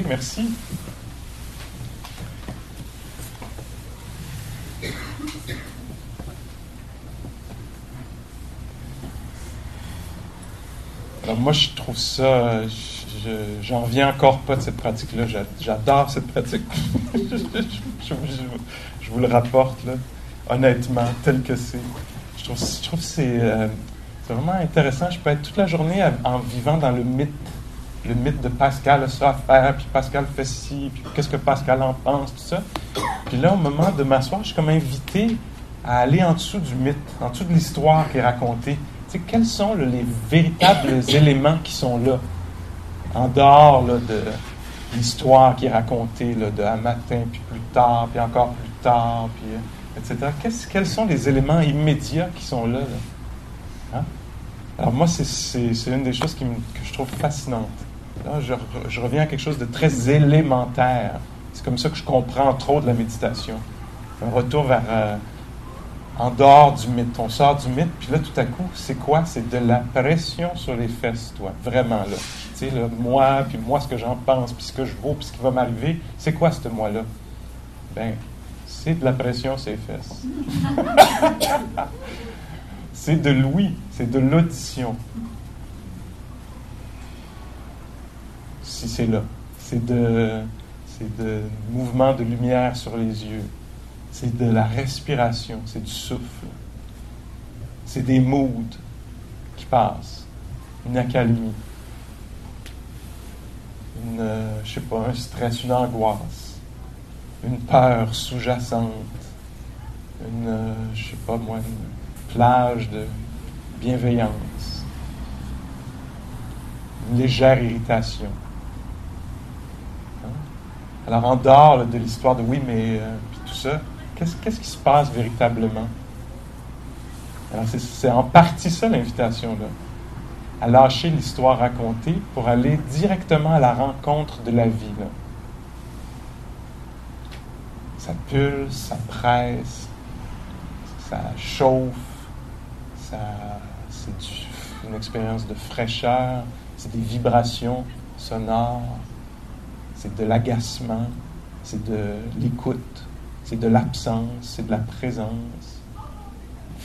Merci. Alors moi, je trouve ça, j'en reviens encore pas de cette pratique-là. J'adore cette pratique. je, vous le rapporte, là, honnêtement, tel que c'est. Je trouve, je trouve que c'est euh, vraiment intéressant. Je peux être toute la journée en vivant dans le mythe, le mythe de Pascal a ça à faire, puis Pascal fait ci, puis qu'est-ce que Pascal en pense, tout ça. Puis là, au moment de m'asseoir, je suis comme invité à aller en dessous du mythe, en dessous de l'histoire qui est racontée quels sont les véritables éléments qui sont là, en dehors de l'histoire qui est racontée de un matin, puis plus tard, puis encore plus tard, puis, euh, etc. quels sont les éléments immédiats qui sont là? Hein? Alors moi, c'est une des choses que je trouve fascinante. Là, je, reviens à quelque chose de très élémentaire. C'est comme ça que je comprends trop de la méditation. Un retour vers... Euh, en dehors du mythe. On sort du mythe, puis là, tout à coup, c'est quoi? C'est de la pression sur les fesses, toi. Vraiment, là. Tu sais, là, moi, puis moi, ce que j'en pense, puis ce que je vaux, puis ce qui va m'arriver, c'est quoi, ce moi-là? Ben, c'est de la pression sur les fesses. c'est de l'ouïe, c'est de l'audition. C'est là. C'est de, c'est de mouvement de lumière sur les yeux c'est de la respiration, c'est du souffle. C'est des moods qui passent, une accalmie, une, euh, je sais pas, un stress, une angoisse, une peur sous-jacente, une, euh, je sais pas moi, une plage de bienveillance, une légère irritation. Alors en dehors de l'histoire de oui, mais euh, tout ça, Qu'est-ce qui se passe véritablement? c'est en partie ça l'invitation, là. À lâcher l'histoire racontée pour aller directement à la rencontre de la vie, là. Ça pulse, ça presse, ça chauffe, ça, c'est une expérience de fraîcheur, c'est des vibrations sonores, c'est de l'agacement, c'est de l'écoute c'est de l'absence, c'est de la présence,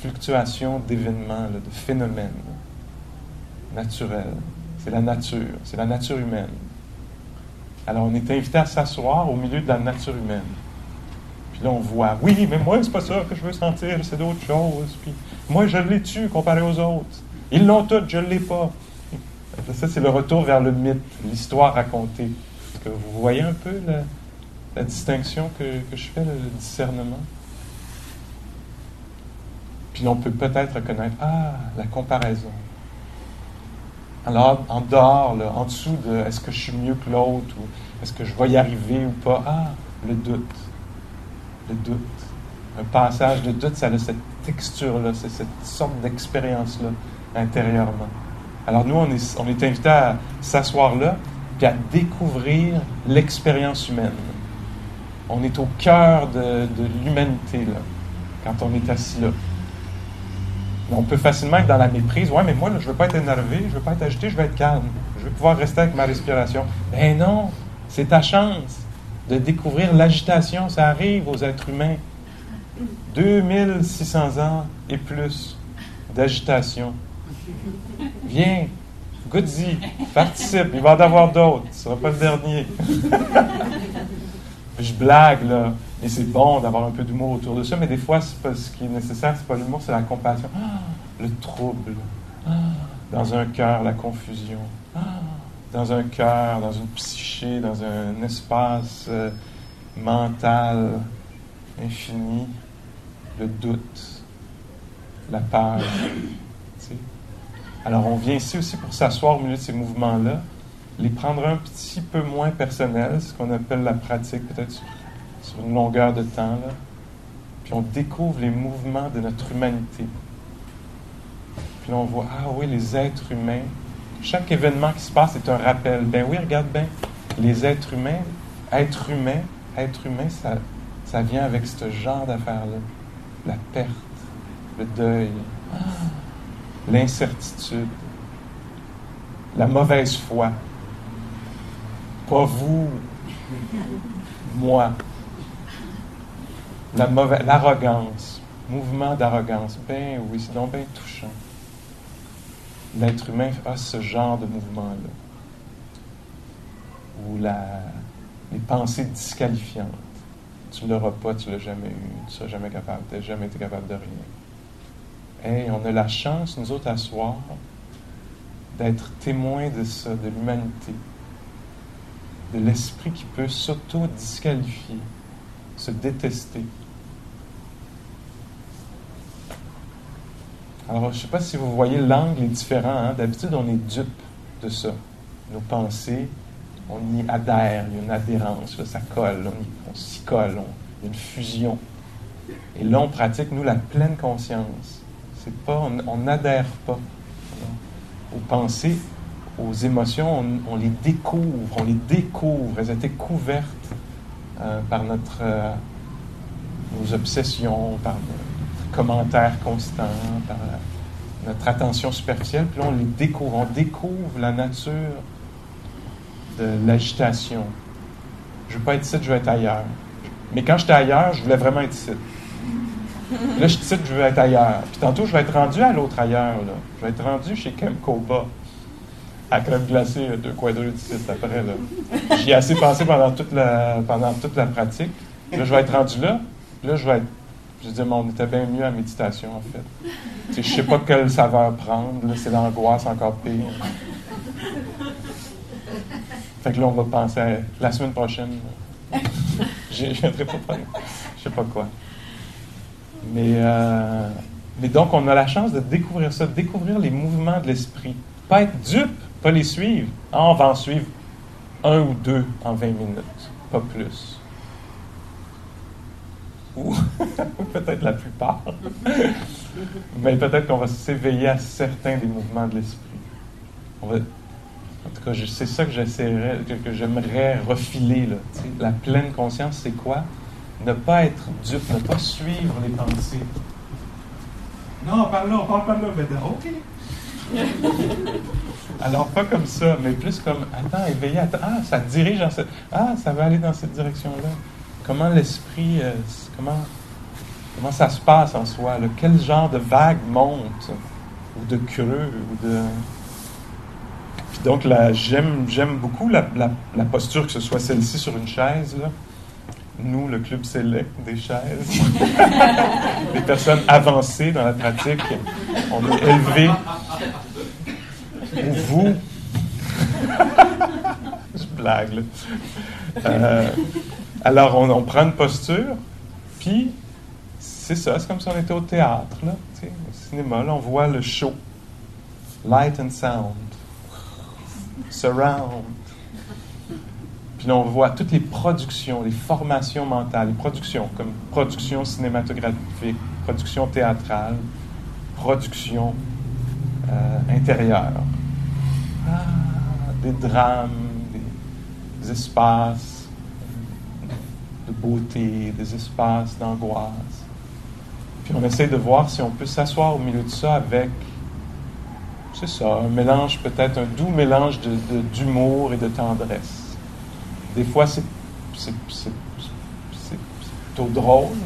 fluctuation d'événements, de phénomènes naturels. C'est la nature, c'est la nature humaine. Alors on est invité à s'asseoir au milieu de la nature humaine. Puis là on voit, oui, mais moi c'est pas ça que je veux sentir, c'est d'autres choses. Puis moi je l'ai tu comparé aux autres. Ils l'ont tout, je ne l'ai pas. Ça c'est le retour vers le mythe, l'histoire racontée. Vous voyez un peu la distinction que, je fais, le, discernement? Puis on peut peut-être reconnaître, ah, la comparaison. Alors, en dehors, en dessous de est-ce que je suis mieux que l'autre ou est-ce que je vais y arriver ou pas, ah, le doute. Le doute. Un passage de doute, ça a cette texture-là, c'est cette sorte d'expérience-là intérieurement. Alors nous, on est, on est invité à s'asseoir là, puis à découvrir l'expérience humaine. On est au cœur de, l'humanité, là, quand on est assis là. On peut facilement être dans la méprise. Ouais, mais moi, je ne veux pas être énervé, je ne veux pas être agité, je veux être calme. Je veux pouvoir rester avec ma respiration. Ben non, c'est ta chance de découvrir l'agitation. Ça arrive aux êtres humains. 2600 ans et plus d'agitation. Viens, goûte-y, participe. Il va y en avoir d'autres. Ce ne sera pas le dernier. je blague, là, et c'est bon d'avoir un peu d'humour autour de ça, mais des fois, pas, ce qui est nécessaire, c'est pas l'humour, c'est la compassion. Ah, le trouble. Ah, dans un cœur, la confusion. Ah, dans un cœur, dans une psyché, dans un espace euh, mental infini, le doute, la peur. Alors, on vient ici aussi pour s'asseoir au milieu de ces mouvements-là les prendre un petit peu moins personnels, ce qu'on appelle la pratique, peut-être sur, une longueur de temps. Là. Puis on découvre les mouvements de notre humanité. Puis là, on voit, ah oui, les êtres humains. Chaque événement qui se passe est un rappel. Ben oui, regarde bien, les êtres humains, être humain, être humain, ça, ça vient avec ce genre d'affaires-là. La perte, le deuil, l'incertitude, la mauvaise foi, Pas vous, moi. La mauvaise, l'arrogance, mouvement d'arrogance. Ben oui, c'est donc bien touchant. L'être humain a ce genre de mouvement-là. Ou la, les pensées disqualifiantes. Tu ne l'auras pas, tu ne l'as jamais eu, tu ne seras jamais capable, tu n'as jamais été capable de rien. Et on a la chance, nous autres, à d'être témoins de ça, de l'humanité, de l'esprit qui peut s'auto-disqualifier, se détester. Alors, je ne sais pas si vous voyez, l'angle est différent. Hein. D'habitude, on est dupe de ça. Nos pensées, on y adhère, il y a une adhérence, ça colle, on, s'y colle, il y a une fusion. Et là, on pratique, nous, la pleine conscience. Pas, on n'adhère pas aux pensées, aux émotions, on, les découvre, on les découvre. Elles étaient couvertes euh, par notre, euh, nos obsessions, par nos commentaires constants, par notre attention superficielle. Puis là, on les découvre. On découvre la nature de l'agitation. Je veux pas être ici, je veux être ailleurs. Mais quand j'étais ailleurs, je voulais vraiment être ici. Là, je suis je veux être ailleurs. Puis tantôt, je vais être rendu à l'autre ailleurs. Là. Je vais être rendu chez Kem Koba, à crème glacée, deux coins de site après. J'y ai assez pensé pendant toute, la, pendant toute la pratique. Là, je vais être rendu là. Là, je vais être. Je dis, on était bien mieux à méditation, en fait. Je ne sais pas quelle saveur prendre. Là, c'est l'angoisse encore pire. Fait que là, on va penser à la semaine prochaine. Je ne pas Je sais pas quoi. Mais, euh, mais donc, on a la chance de découvrir ça, de découvrir les mouvements de l'esprit. Pas être dupe, pas les suivre. Ah, on va en suivre un ou deux en 20 minutes, pas plus. Ou peut-être la plupart. mais peut-être qu'on va s'éveiller à certains des mouvements de l'esprit. en tout cas, c'est ça que j'essaierais, que, j'aimerais refiler. Là, la pleine conscience, c'est quoi? Ne pas être dupe, ne pas suivre les pensées. Non, parle là, on parle pas là, mais OK. Alors, pas comme ça, mais plus comme, attends, éveillé, attends, ah, ça dirige dans cette, ah, ça va aller dans cette direction-là. Comment l'esprit, euh, comment, comment ça se passe en soi, quel genre de vague monte, ou de creux, ou de... Puis donc, j'aime, beaucoup la, la, posture, que ce soit celle-ci sur une chaise, là, nous, le club select des chaises, des personnes avancées dans la pratique, on est élevés. Ou vous. Je blague, là. Euh, alors, on, prend une posture, puis c'est ça, c'est comme si on était au théâtre, là, au cinéma. Là, on voit le show. Light and sound. Surround. Puis là, on voit toutes les productions, les formations mentales, les productions, comme production cinématographique, production théâtrale, production euh, intérieure. Ah, des drames, des, espaces de beauté, des espaces d'angoisse. Puis on essaie de voir si on peut s'asseoir au milieu de ça avec, c'est ça, un mélange, peut-être un doux mélange d'humour et de tendresse des fois, c'est plutôt drôle.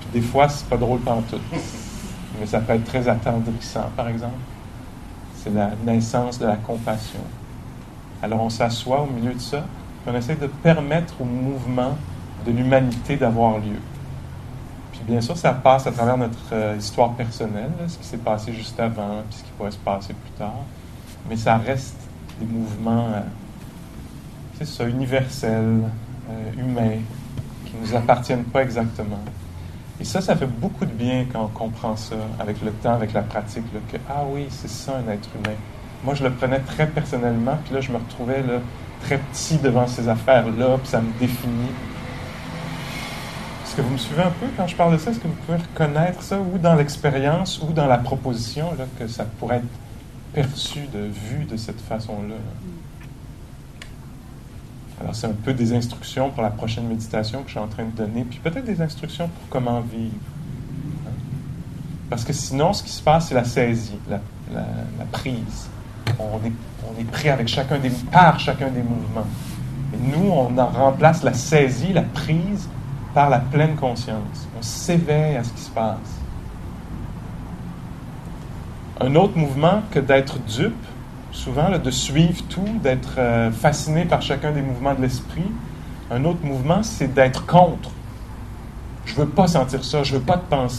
Puis des fois, c'est pas drôle tout. Mais ça peut être très attendrissant, par exemple. C'est la naissance de la compassion. Alors on s'assoit au milieu de ça, puis on essaie de permettre au mouvement de l'humanité d'avoir lieu. Puis bien sûr, ça passe à travers notre euh, histoire personnelle, ce qui s'est passé juste avant, puis ce qui pourrait se passer plus tard. Mais ça reste des mouvements euh, c'est universel, euh, humain, qui ne nous appartiennent pas exactement. Et ça, ça fait beaucoup de bien quand on comprend ça avec le temps, avec la pratique, que ah oui, c'est ça un être humain. Moi, je le prenais très personnellement, puis là, je me retrouvais là, très petit devant ces affaires-là, puis ça me définit. Est-ce que vous me suivez un peu quand je parle de ça? Est-ce que vous pouvez reconnaître ça, ou dans l'expérience, ou dans la proposition, là, que ça pourrait être perçu, de vu de cette façon-là? là alors, c'est un peu des instructions pour la prochaine méditation que je suis en train de donner, puis peut-être des instructions pour comment vivre. Hein. Parce que sinon, ce qui se passe, c'est la saisie, la, prise. On est, on est pris avec chacun des, par chacun des mouvements. Et nous, on en remplace la saisie, la prise par la pleine conscience. On s'éveille à ce qui se passe. Un autre mouvement que d'être dupe, souvent, de suivre tout, d'être euh, fasciné par chacun des mouvements de l'esprit. Un autre mouvement, c'est d'être contre. Je veux pas sentir ça, je veux pas te penser.